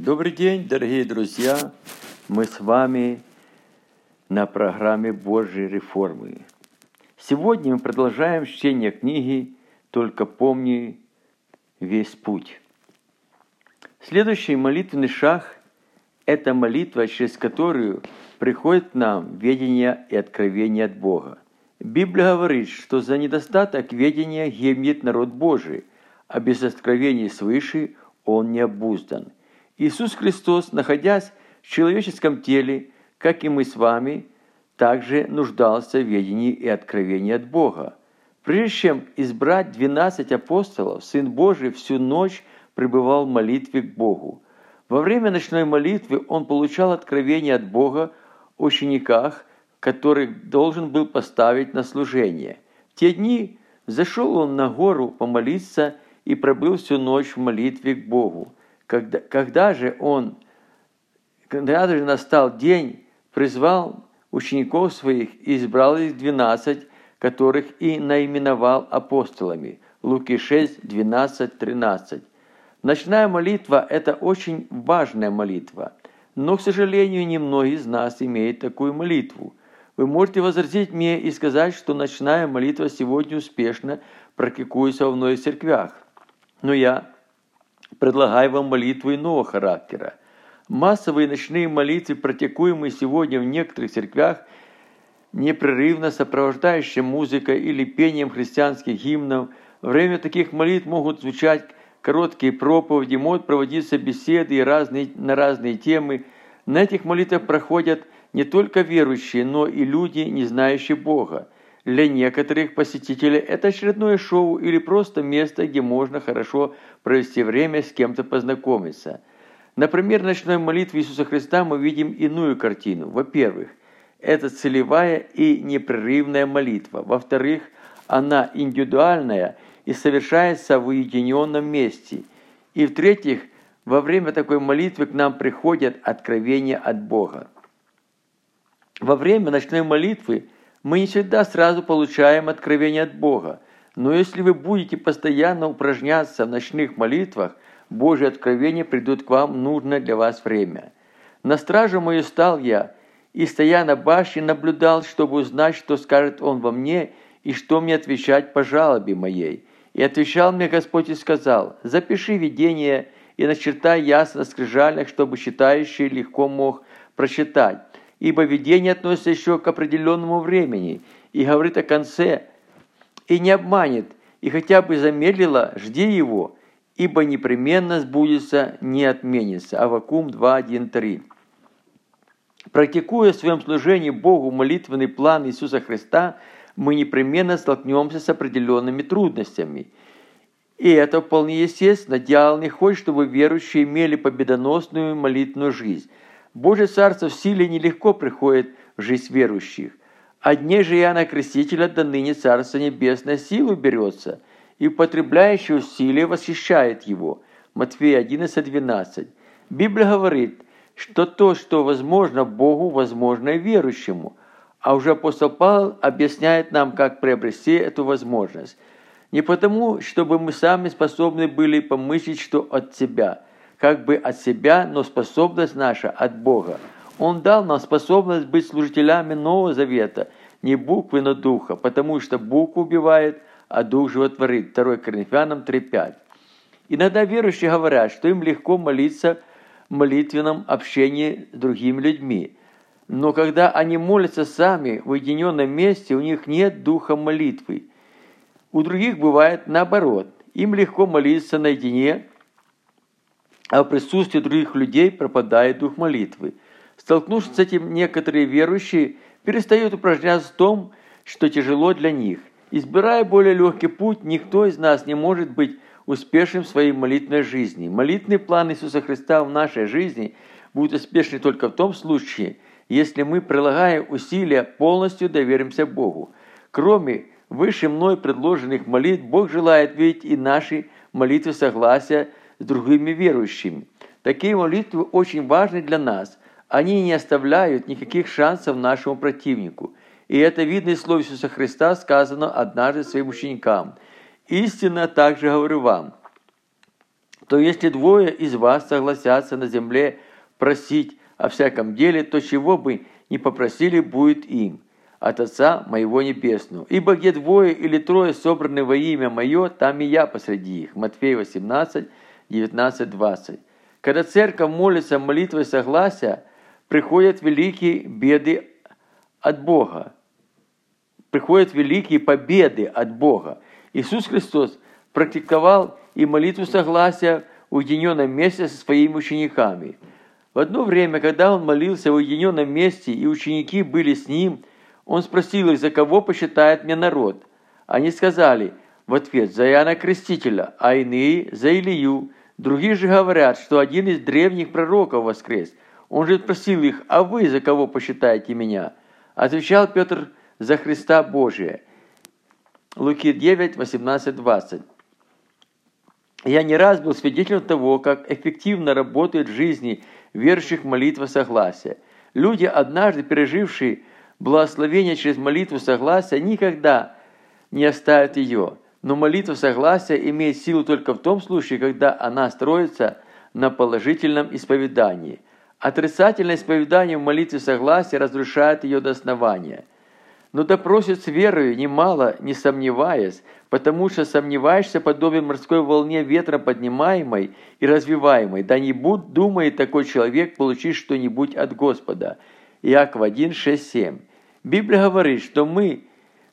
Добрый день, дорогие друзья! Мы с вами на программе Божьей реформы. Сегодня мы продолжаем чтение книги «Только помни весь путь». Следующий молитвенный шаг – это молитва, через которую приходит нам ведение и откровение от Бога. Библия говорит, что за недостаток ведения гибнет народ Божий, а без откровений свыше он не обуздан – Иисус Христос, находясь в человеческом теле, как и мы с вами, также нуждался в ведении и откровении от Бога. Прежде чем избрать двенадцать апостолов, Сын Божий всю ночь пребывал в молитве к Богу. Во время ночной молитвы он получал откровение от Бога о учениках, которых должен был поставить на служение. В те дни зашел он на гору помолиться и пробыл всю ночь в молитве к Богу. Когда, когда же он, когда же настал день, призвал учеников своих и избрал их двенадцать, которых и наименовал апостолами. Луки 6, 12, 13. Ночная молитва – это очень важная молитва. Но, к сожалению, немногие из нас имеют такую молитву. Вы можете возразить мне и сказать, что ночная молитва сегодня успешно практикуется в многих церквях. Но я предлагаю вам молитву иного характера. Массовые ночные молитвы, практикуемые сегодня в некоторых церквях, непрерывно сопровождающие музыкой или пением христианских гимнов, во время таких молитв могут звучать короткие проповеди, могут проводиться беседы и разные, на разные темы. На этих молитвах проходят не только верующие, но и люди, не знающие Бога. Для некоторых посетителей это очередное шоу или просто место, где можно хорошо провести время с кем-то познакомиться. Например, в ночной молитве Иисуса Христа мы видим иную картину. Во-первых, это целевая и непрерывная молитва. Во-вторых, она индивидуальная и совершается в уединенном месте. И в-третьих, во время такой молитвы к нам приходят откровения от Бога. Во время ночной молитвы мы не всегда сразу получаем откровение от Бога, но если вы будете постоянно упражняться в ночных молитвах, Божье откровение придут к вам в нужное для вас время. На стражу мою стал я, и, стоя на башне, наблюдал, чтобы узнать, что скажет Он во мне, и что мне отвечать по жалобе моей. И отвечал мне Господь и сказал, «Запиши видение и начертай ясно на скрижалях, чтобы читающий легко мог прочитать ибо видение относится еще к определенному времени и говорит о конце, и не обманет, и хотя бы замедлило, жди его, ибо непременно сбудется, не отменится. Авакум 2.1.3. Практикуя в своем служении Богу молитвенный план Иисуса Христа, мы непременно столкнемся с определенными трудностями. И это вполне естественно. Дьявол не хочет, чтобы верующие имели победоносную молитвенную жизнь. Божье Царство в силе нелегко приходит в жизнь верующих. Одни же Иоанна Крестителя до ныне Царство Небесное силу берется, и употребляющий усилие восхищает его. Матфея 11:12. Библия говорит, что то, что возможно Богу, возможно и верующему. А уже апостол Павел объясняет нам, как приобрести эту возможность. Не потому, чтобы мы сами способны были помыслить, что от себя – как бы от себя, но способность наша от Бога. Он дал нам способность быть служителями Нового Завета, не буквы, но духа, потому что буква убивает, а дух животворит. 2 Коринфянам 3.5. Иногда верующие говорят, что им легко молиться в молитвенном общении с другими людьми. Но когда они молятся сами в уединенном месте, у них нет духа молитвы. У других бывает наоборот. Им легко молиться наедине, а в присутствии других людей пропадает дух молитвы. Столкнувшись с этим, некоторые верующие перестают упражняться в том, что тяжело для них. Избирая более легкий путь, никто из нас не может быть успешным в своей молитвенной жизни. Молитвенный план Иисуса Христа в нашей жизни будет успешный только в том случае, если мы, прилагая усилия, полностью доверимся Богу. Кроме выше мной предложенных молитв, Бог желает видеть и наши молитвы согласия с другими верующими. Такие молитвы очень важны для нас. Они не оставляют никаких шансов нашему противнику. И это видно из слов Иисуса Христа, сказано однажды своим ученикам. «Истинно также говорю вам, то если двое из вас согласятся на земле просить о всяком деле, то чего бы не попросили, будет им от Отца моего Небесного. Ибо где двое или трое собраны во имя Мое, там и я посреди их. Матфея 18, 19, 20. Когда церковь молится молитвой согласия, приходят великие беды от Бога. Приходят великие победы от Бога. Иисус Христос практиковал и молитву согласия в уединенном месте со своими учениками. В одно время, когда он молился в уединенном месте, и ученики были с ним, он спросил их, за кого посчитает мне народ. Они сказали в ответ, за Иоанна Крестителя, а иные за Илью. Другие же говорят, что один из древних пророков воскрес. Он же спросил их, а вы за кого посчитаете меня? Отвечал Петр, за Христа Божия. Луки 9, 18, 20. Я не раз был свидетелем того, как эффективно работает в жизни верующих молитва согласия. Люди, однажды пережившие благословение через молитву согласия, никогда не оставят ее. Но молитва согласия имеет силу только в том случае, когда она строится на положительном исповедании. Отрицательное исповедание в молитве согласия разрушает ее до основания – но допросит с верою, немало не сомневаясь, потому что сомневаешься подобен морской волне ветра поднимаемой и развиваемой. Да не будь, думает такой человек, получить что-нибудь от Господа. Иаков 1, 6, 7. Библия говорит, что мы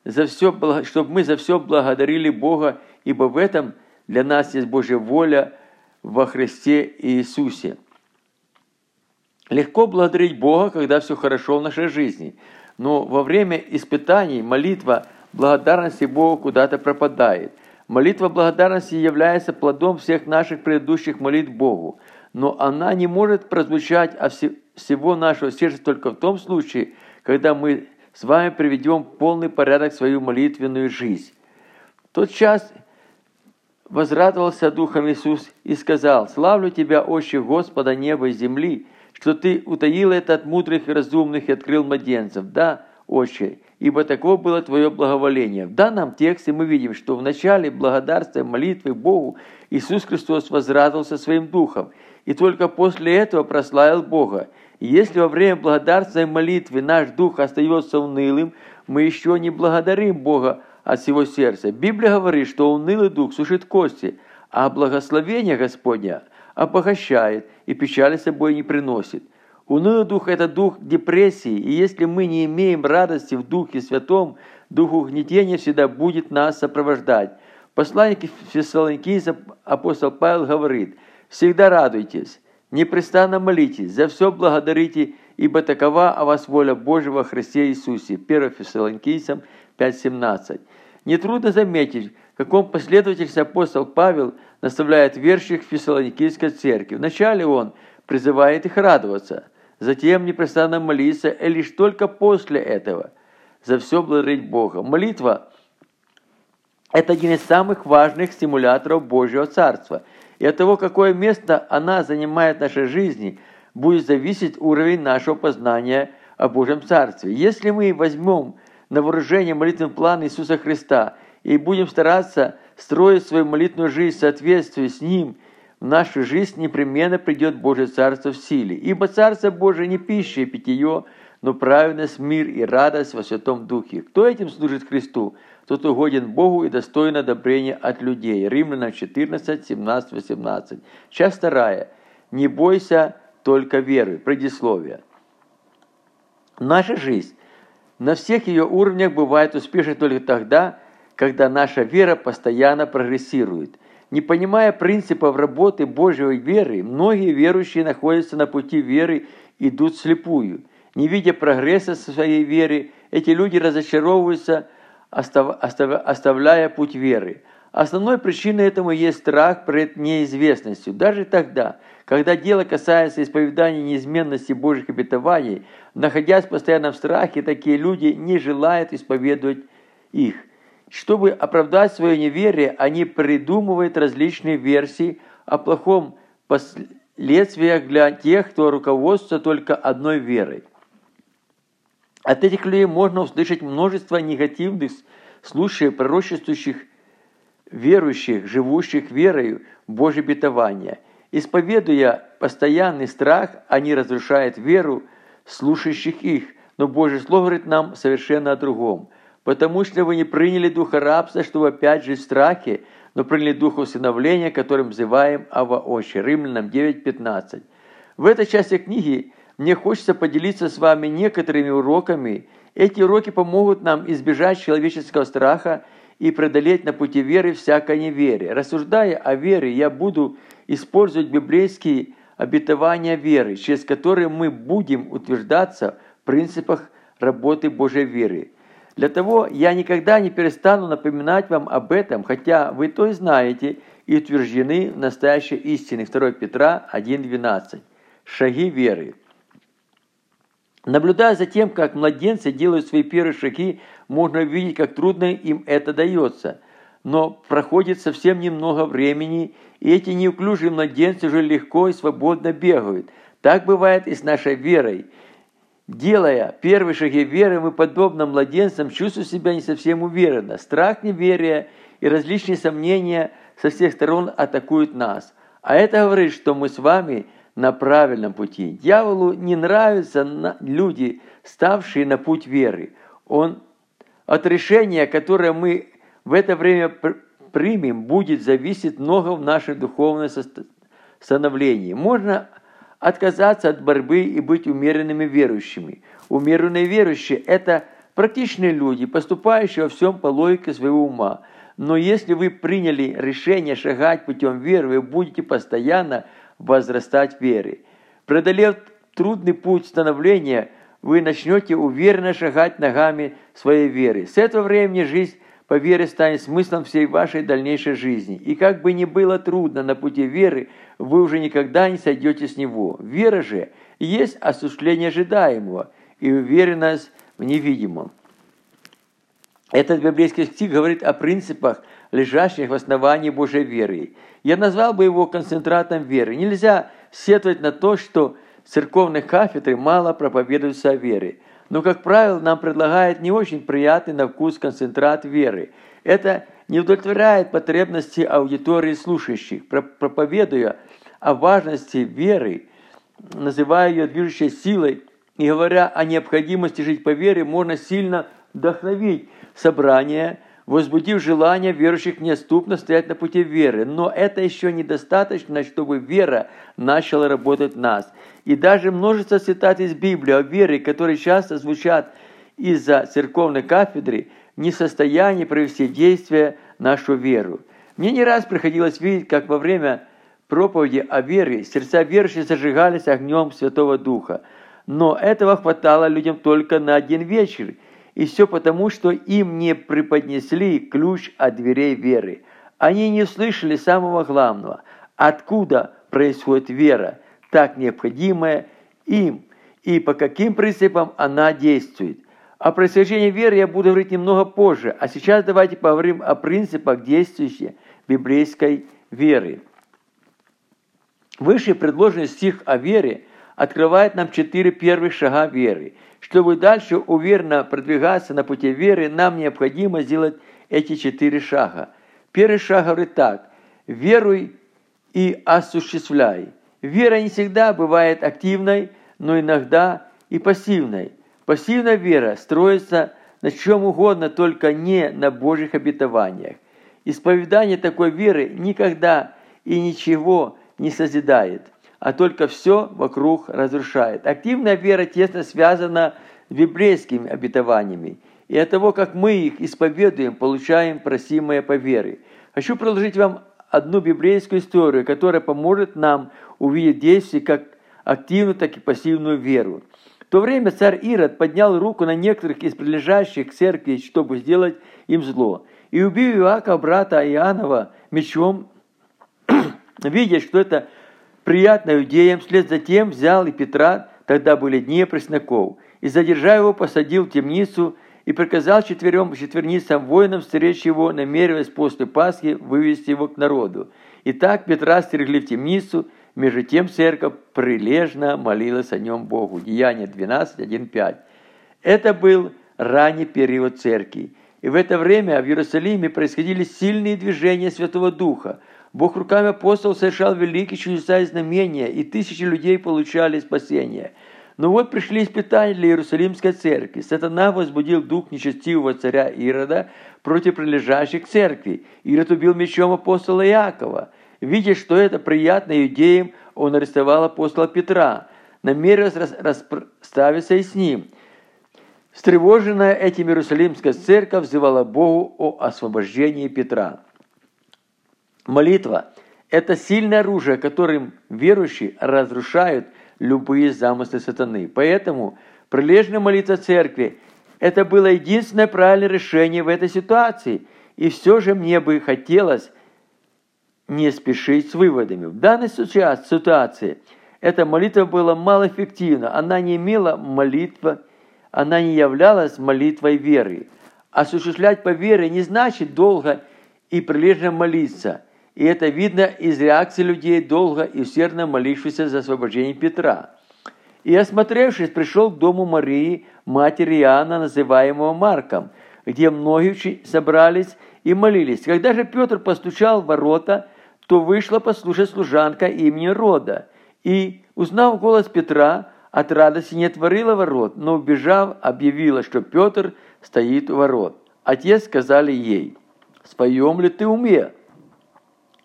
за все, чтобы мы за все благодарили Бога, ибо в этом для нас есть Божья воля во Христе Иисусе. Легко благодарить Бога, когда все хорошо в нашей жизни – но во время испытаний молитва благодарности Богу куда-то пропадает. Молитва благодарности является плодом всех наших предыдущих молитв Богу, но она не может прозвучать от всего нашего сердца только в том случае, когда мы с вами приведем полный порядок свою молитвенную жизнь. В тот час возрадовался Духом Иисус и сказал, «Славлю Тебя, Отче Господа неба и земли, что ты утаил это от мудрых и разумных и открыл младенцев. Да, Отче, ибо таково было Твое благоволение. В данном тексте мы видим, что в начале благодарства молитвы Богу Иисус Христос возрадовался своим Духом, и только после этого прославил Бога. И если во время благодарственной молитвы наш Дух остается унылым, мы еще не благодарим Бога от всего сердца. Библия говорит, что унылый Дух сушит кости, а благословение Господня – обогащает и печали собой не приносит. Унылый дух – это дух депрессии, и если мы не имеем радости в Духе Святом, дух угнетения всегда будет нас сопровождать. Посланник Фессалоникийцам апостол Павел говорит, «Всегда радуйтесь, непрестанно молитесь, за все благодарите, ибо такова о вас воля Божья во Христе Иисусе». 1 Фессалоникийцам 5.17. Нетрудно заметить, в каком последовательстве апостол Павел – наставляет верующих в Фессалоникийской церкви. Вначале он призывает их радоваться, затем непрестанно молиться, и лишь только после этого за все благодарить Бога. Молитва – это один из самых важных стимуляторов Божьего Царства. И от того, какое место она занимает в нашей жизни, будет зависеть уровень нашего познания о Божьем Царстве. Если мы возьмем на вооружение молитвенный план Иисуса Христа и будем стараться – строить свою молитвенную жизнь в соответствии с Ним, в нашу жизнь непременно придет Божье Царство в силе. Ибо Царство Божие не пища и питье, но праведность, мир и радость во Святом Духе. Кто этим служит Христу? Тот угоден Богу и достоин одобрения от людей. Римлянам 14, 17, 18. Часть вторая. Не бойся только веры. Предисловие. Наша жизнь на всех ее уровнях бывает успешной только тогда, когда наша вера постоянно прогрессирует. Не понимая принципов работы Божьей веры, многие верующие находятся на пути веры идут слепую. Не видя прогресса своей веры, эти люди разочаровываются, оставляя путь веры. Основной причиной этому есть страх перед неизвестностью. Даже тогда, когда дело касается исповедания неизменности Божьих обетований, находясь постоянно в страхе, такие люди не желают исповедовать их – чтобы оправдать свое неверие, они придумывают различные версии о плохом последствиях для тех, кто руководствуется только одной верой. От этих людей можно услышать множество негативных случаев, пророчествующих верующих, живущих верою в Божье обетование. Исповедуя постоянный страх, они разрушают веру слушающих их. Но Божье Слово говорит нам совершенно о другом. Потому что вы не приняли духа рабства, чтобы опять жить в страхе, но приняли дух усыновления, которым взываем Ава Очи. Римлянам 9.15. В этой части книги мне хочется поделиться с вами некоторыми уроками. Эти уроки помогут нам избежать человеческого страха и преодолеть на пути веры всякое неверие. Рассуждая о вере, я буду использовать библейские обетования веры, через которые мы будем утверждаться в принципах работы Божьей веры. Для того я никогда не перестану напоминать вам об этом, хотя вы то и знаете и утверждены в настоящей истине 2 Петра 1.12. Шаги веры. Наблюдая за тем, как младенцы делают свои первые шаги, можно увидеть, как трудно им это дается. Но проходит совсем немного времени, и эти неуклюжие младенцы уже легко и свободно бегают. Так бывает и с нашей верой. Делая первые шаги веры, мы, подобно младенцам, чувствуем себя не совсем уверенно. Страх, неверие и различные сомнения со всех сторон атакуют нас. А это говорит, что мы с вами на правильном пути. Дьяволу не нравятся люди, ставшие на путь веры. Он от решения, которое мы в это время примем, будет зависеть много в нашем духовном становлении. Можно отказаться от борьбы и быть умеренными верующими. Умеренные верующие – это практичные люди, поступающие во всем по логике своего ума. Но если вы приняли решение шагать путем веры, вы будете постоянно возрастать в вере. Преодолев трудный путь становления, вы начнете уверенно шагать ногами своей веры. С этого времени жизнь по вере станет смыслом всей вашей дальнейшей жизни. И как бы ни было трудно на пути веры, вы уже никогда не сойдете с него. Вера же есть осуществление ожидаемого и уверенность в невидимом. Этот библейский стих говорит о принципах, лежащих в основании Божьей веры. Я назвал бы его концентратом веры. Нельзя сетовать на то, что в церковных кафедры мало проповедуются о вере. Но, как правило, нам предлагают не очень приятный на вкус концентрат веры. Это не удовлетворяет потребности аудитории слушающих. Проповедуя о важности веры, называя ее движущей силой и говоря о необходимости жить по вере, можно сильно вдохновить собрание, возбудив желание верующих неотступно стоять на пути веры. Но это еще недостаточно, чтобы вера начала работать в нас. И даже множество цитат из Библии о вере, которые часто звучат из-за церковной кафедры, не в состоянии провести действие нашу веру. Мне не раз приходилось видеть, как во время проповеди о вере сердца верующих зажигались огнем Святого Духа. Но этого хватало людям только на один вечер – и все потому, что им не преподнесли ключ от дверей веры. Они не слышали самого главного, откуда происходит вера, так необходимая им, и по каким принципам она действует. О происхождении веры я буду говорить немного позже, а сейчас давайте поговорим о принципах действующей библейской веры. Выше предложенный стих о вере открывает нам четыре первых шага веры – чтобы дальше уверенно продвигаться на пути веры, нам необходимо сделать эти четыре шага. Первый шаг говорит так. Веруй и осуществляй. Вера не всегда бывает активной, но иногда и пассивной. Пассивная вера строится на чем угодно, только не на Божьих обетованиях. Исповедание такой веры никогда и ничего не созидает а только все вокруг разрушает. Активная вера тесно связана с библейскими обетованиями, и от того, как мы их исповедуем, получаем просимое по вере. Хочу предложить вам одну библейскую историю, которая поможет нам увидеть действие как активную, так и пассивную веру. В то время царь Ирод поднял руку на некоторых из прилежащих к церкви, чтобы сделать им зло. И убив Иакова, брата Иоаннова, мечом, видя, что это приятно иудеям, вслед за тем взял и Петра, тогда были дни пресноков, и, задержав его, посадил в темницу и приказал четверем четверницам воинам стеречь его, намереваясь после Пасхи вывести его к народу. И так Петра стерегли в темницу, между тем церковь прилежно молилась о нем Богу. Деяние 12, 1, 5. Это был ранний период церкви. И в это время в Иерусалиме происходили сильные движения Святого Духа. Бог руками апостолов совершал великие чудеса и знамения, и тысячи людей получали спасение. Но вот пришли испытания для Иерусалимской церкви. Сатана возбудил дух нечестивого царя Ирода против прилежащих церкви. Ирод убил мечом апостола Иакова. Видя, что это приятно иудеям, он арестовал апостола Петра, намереваясь расставиться и с ним. Встревоженная этим Иерусалимская церковь взывала Богу о освобождении Петра. Молитва – это сильное оружие, которым верующие разрушают любые замыслы сатаны. Поэтому прилежная молитва церкви – это было единственное правильное решение в этой ситуации. И все же мне бы хотелось не спешить с выводами. В данной ситуации эта молитва была малоэффективна. Она не имела молитва, она не являлась молитвой веры. Осуществлять по вере не значит долго и прилежно молиться. И это видно из реакции людей, долго и усердно молившихся за освобождение Петра. И, осмотревшись, пришел к дому Марии, матери Иоанна, называемого Марком, где многие собрались и молились. Когда же Петр постучал в ворота, то вышла послушать служанка имени Рода, и, узнав голос Петра, от радости не отворила ворот, но, убежав, объявила, что Петр стоит у ворот. Отец сказали ей, «В своем ли ты уме?»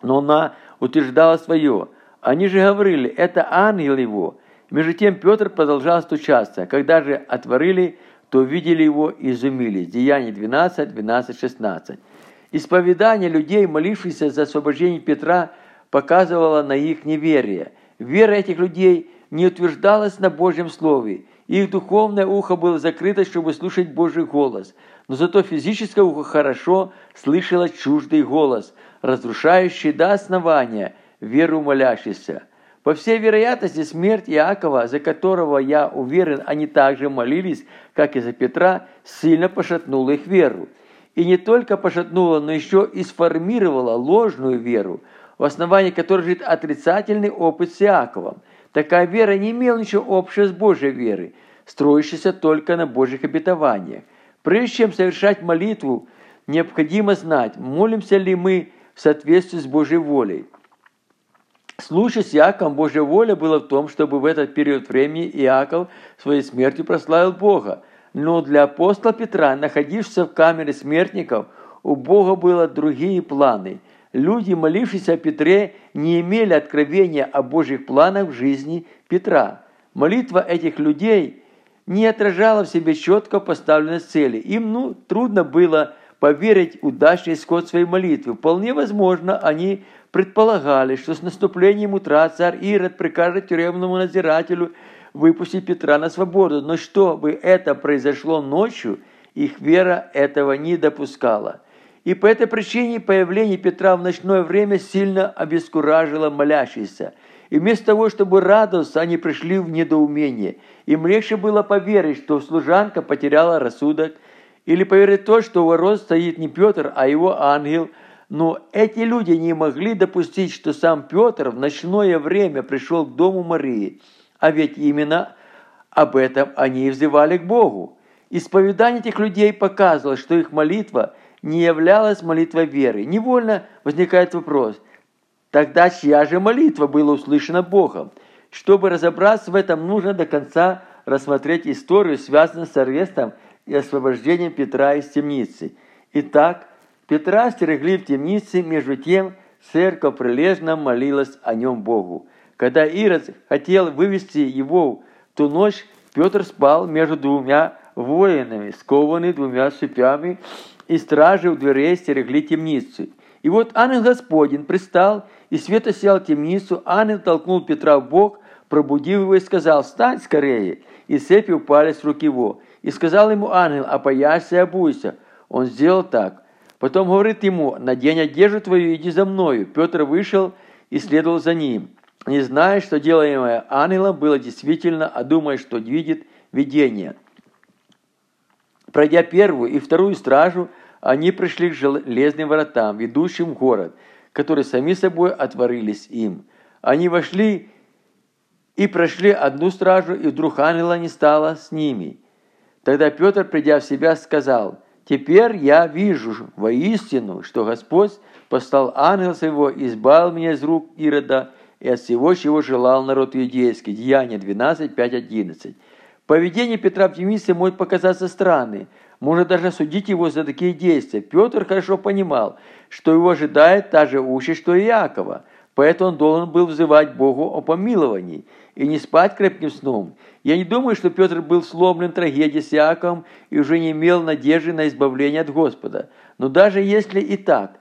Но она утверждала свое. Они же говорили, это ангел его. Между тем Петр продолжал стучаться. Когда же отворили, то увидели его и изумились. Деяние 12, 12, 16. Исповедание людей, молившихся за освобождение Петра, показывало на их неверие. Вера этих людей не утверждалась на Божьем Слове. Их духовное ухо было закрыто, чтобы слушать Божий голос. Но зато физическое ухо хорошо слышало чуждый голос, разрушающий до основания веру молящихся. По всей вероятности, смерть Иакова, за которого, я уверен, они также молились, как и за Петра, сильно пошатнула их веру и не только пошатнула, но еще и сформировала ложную веру, в основании которой лежит отрицательный опыт с Иаковом. Такая вера не имела ничего общего с Божьей верой, строящейся только на Божьих обетованиях. Прежде чем совершать молитву, необходимо знать, молимся ли мы в соответствии с Божьей волей. В случае с Иаковом Божья воля была в том, чтобы в этот период времени Иаков своей смертью прославил Бога, но для апостола Петра, находившегося в камере смертников, у Бога было другие планы. Люди, молившиеся о Петре, не имели откровения о Божьих планах в жизни Петра. Молитва этих людей не отражала в себе четко поставленной цели. Им ну, трудно было поверить удачный исход своей молитвы. Вполне возможно, они предполагали, что с наступлением утра царь Ирод прикажет тюремному надзирателю – выпустить Петра на свободу. Но чтобы это произошло ночью, их вера этого не допускала. И по этой причине появление Петра в ночное время сильно обескуражило молящихся. И вместо того, чтобы радоваться, они пришли в недоумение. Им легче было поверить, что служанка потеряла рассудок, или поверить то, что у ворот стоит не Петр, а его ангел. Но эти люди не могли допустить, что сам Петр в ночное время пришел к дому Марии – а ведь именно об этом они и взывали к Богу. Исповедание этих людей показывало, что их молитва не являлась молитвой веры. Невольно возникает вопрос, тогда чья же молитва была услышана Богом? Чтобы разобраться в этом, нужно до конца рассмотреть историю, связанную с арестом и освобождением Петра из темницы. Итак, Петра стерегли в темнице, между тем церковь прилежно молилась о нем Богу. Когда Ирод хотел вывести его ту ночь, Петр спал между двумя воинами, скованный двумя цепями, и стражи у дверей стерегли темницу. И вот ангел Господень пристал, и свет осиял темницу, ангел толкнул Петра в бок, пробудив его и сказал, «Встань скорее!» И цепи упали с рук его. И сказал ему ангел, «Опоясься и обуйся». Он сделал так. Потом говорит ему, «Надень одежду твою, иди за мною». Петр вышел и следовал за ним не зная, что делаемое ангелом было действительно, а думая, что видит видение. Пройдя первую и вторую стражу, они пришли к железным воротам, ведущим в город, которые сами собой отворились им. Они вошли и прошли одну стражу, и вдруг ангела не стало с ними. Тогда Петр, придя в себя, сказал, Теперь я вижу воистину, что Господь послал ангел своего, избавил меня из рук Ирода и от всего, чего желал народ иудейский. Деяние 12, 5, 11. Поведение Петра Оптимиста может показаться странным, можно даже судить его за такие действия. Петр хорошо понимал, что его ожидает та же участь, что и Иакова, поэтому он должен был взывать Богу о помиловании и не спать крепким сном. Я не думаю, что Петр был сломлен трагедией с Иаковом и уже не имел надежды на избавление от Господа. Но даже если и так,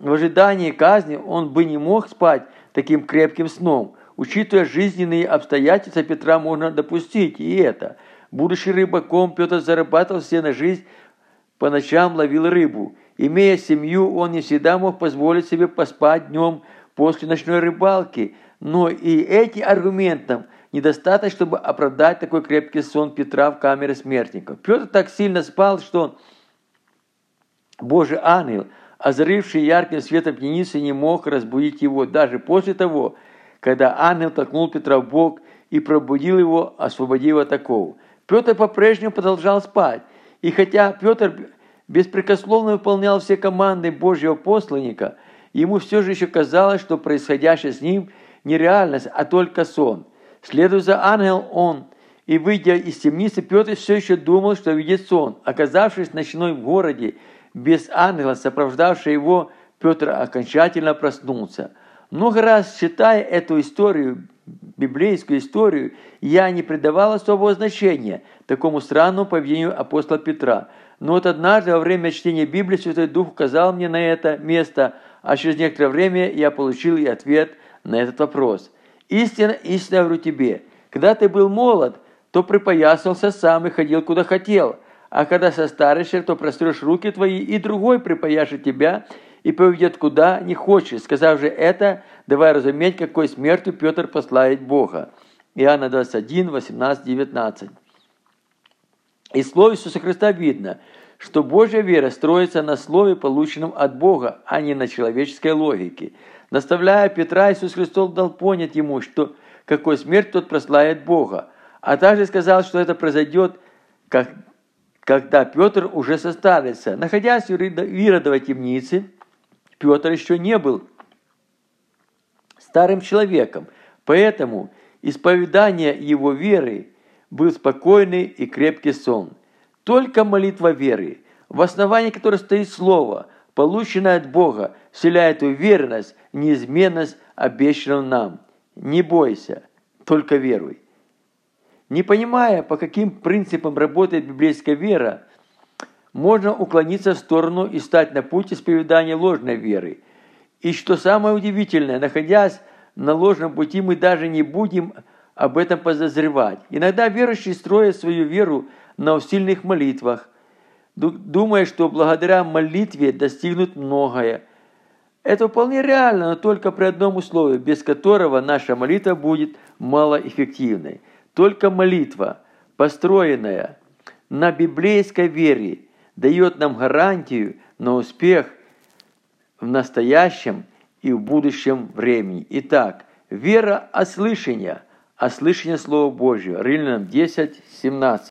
в ожидании казни он бы не мог спать таким крепким сном. Учитывая жизненные обстоятельства Петра, можно допустить и это – Будучи рыбаком, Петр зарабатывал себе на жизнь, по ночам ловил рыбу. Имея семью, он не всегда мог позволить себе поспать днем после ночной рыбалки. Но и этим аргументом недостаточно, чтобы оправдать такой крепкий сон Петра в камере смертников. Петр так сильно спал, что Божий ангел, озаривший ярким светом пьяницы, не мог разбудить его даже после того, когда ангел толкнул Петра в бок и пробудил его, освободив от такого. Петр по-прежнему продолжал спать. И хотя Петр беспрекословно выполнял все команды Божьего посланника, ему все же еще казалось, что происходящее с ним не реальность, а только сон. Следуя за ангелом, он, и выйдя из темницы, Петр все еще думал, что видит сон. Оказавшись в ночном городе без ангела, сопровождавшего его, Петр окончательно проснулся. Много раз читая эту историю, библейскую историю, я не придавал особого значения такому странному поведению апостола Петра. Но вот однажды во время чтения Библии Святой Дух указал мне на это место, а через некоторое время я получил и ответ на этот вопрос. Истина, истинно говорю тебе, когда ты был молод, то припоясался сам и ходил куда хотел, а когда состаришься, то прострешь руки твои, и другой припояшет тебя и поведет куда не хочешь. Сказав же это, давай разуметь, какой смертью Петр послает Бога. Иоанна 21, 18, 19. Из слова Иисуса Христа видно, что Божья вера строится на слове, полученном от Бога, а не на человеческой логике. Наставляя Петра, Иисус Христос дал понять ему, что какой смерть тот прославит Бога, а также сказал, что это произойдет, как, когда Петр уже состарится. Находясь в Иродовой темнице, Петр еще не был старым человеком, поэтому исповедание его веры был спокойный и крепкий сон. Только молитва веры, в основании которой стоит слово, полученное от Бога, вселяет уверенность, неизменность обещанного нам. Не бойся, только веруй. Не понимая, по каким принципам работает библейская вера, можно уклониться в сторону и стать на путь исповедания ложной веры. И что самое удивительное, находясь на ложном пути, мы даже не будем об этом подозревать. Иногда верующие строят свою веру на усильных молитвах, думая, что благодаря молитве достигнут многое. Это вполне реально, но только при одном условии, без которого наша молитва будет малоэффективной. Только молитва, построенная на библейской вере, дает нам гарантию на успех в настоящем и в будущем времени. Итак, вера от слышания, от слышания Слова Божьего. Римлянам 10, 17.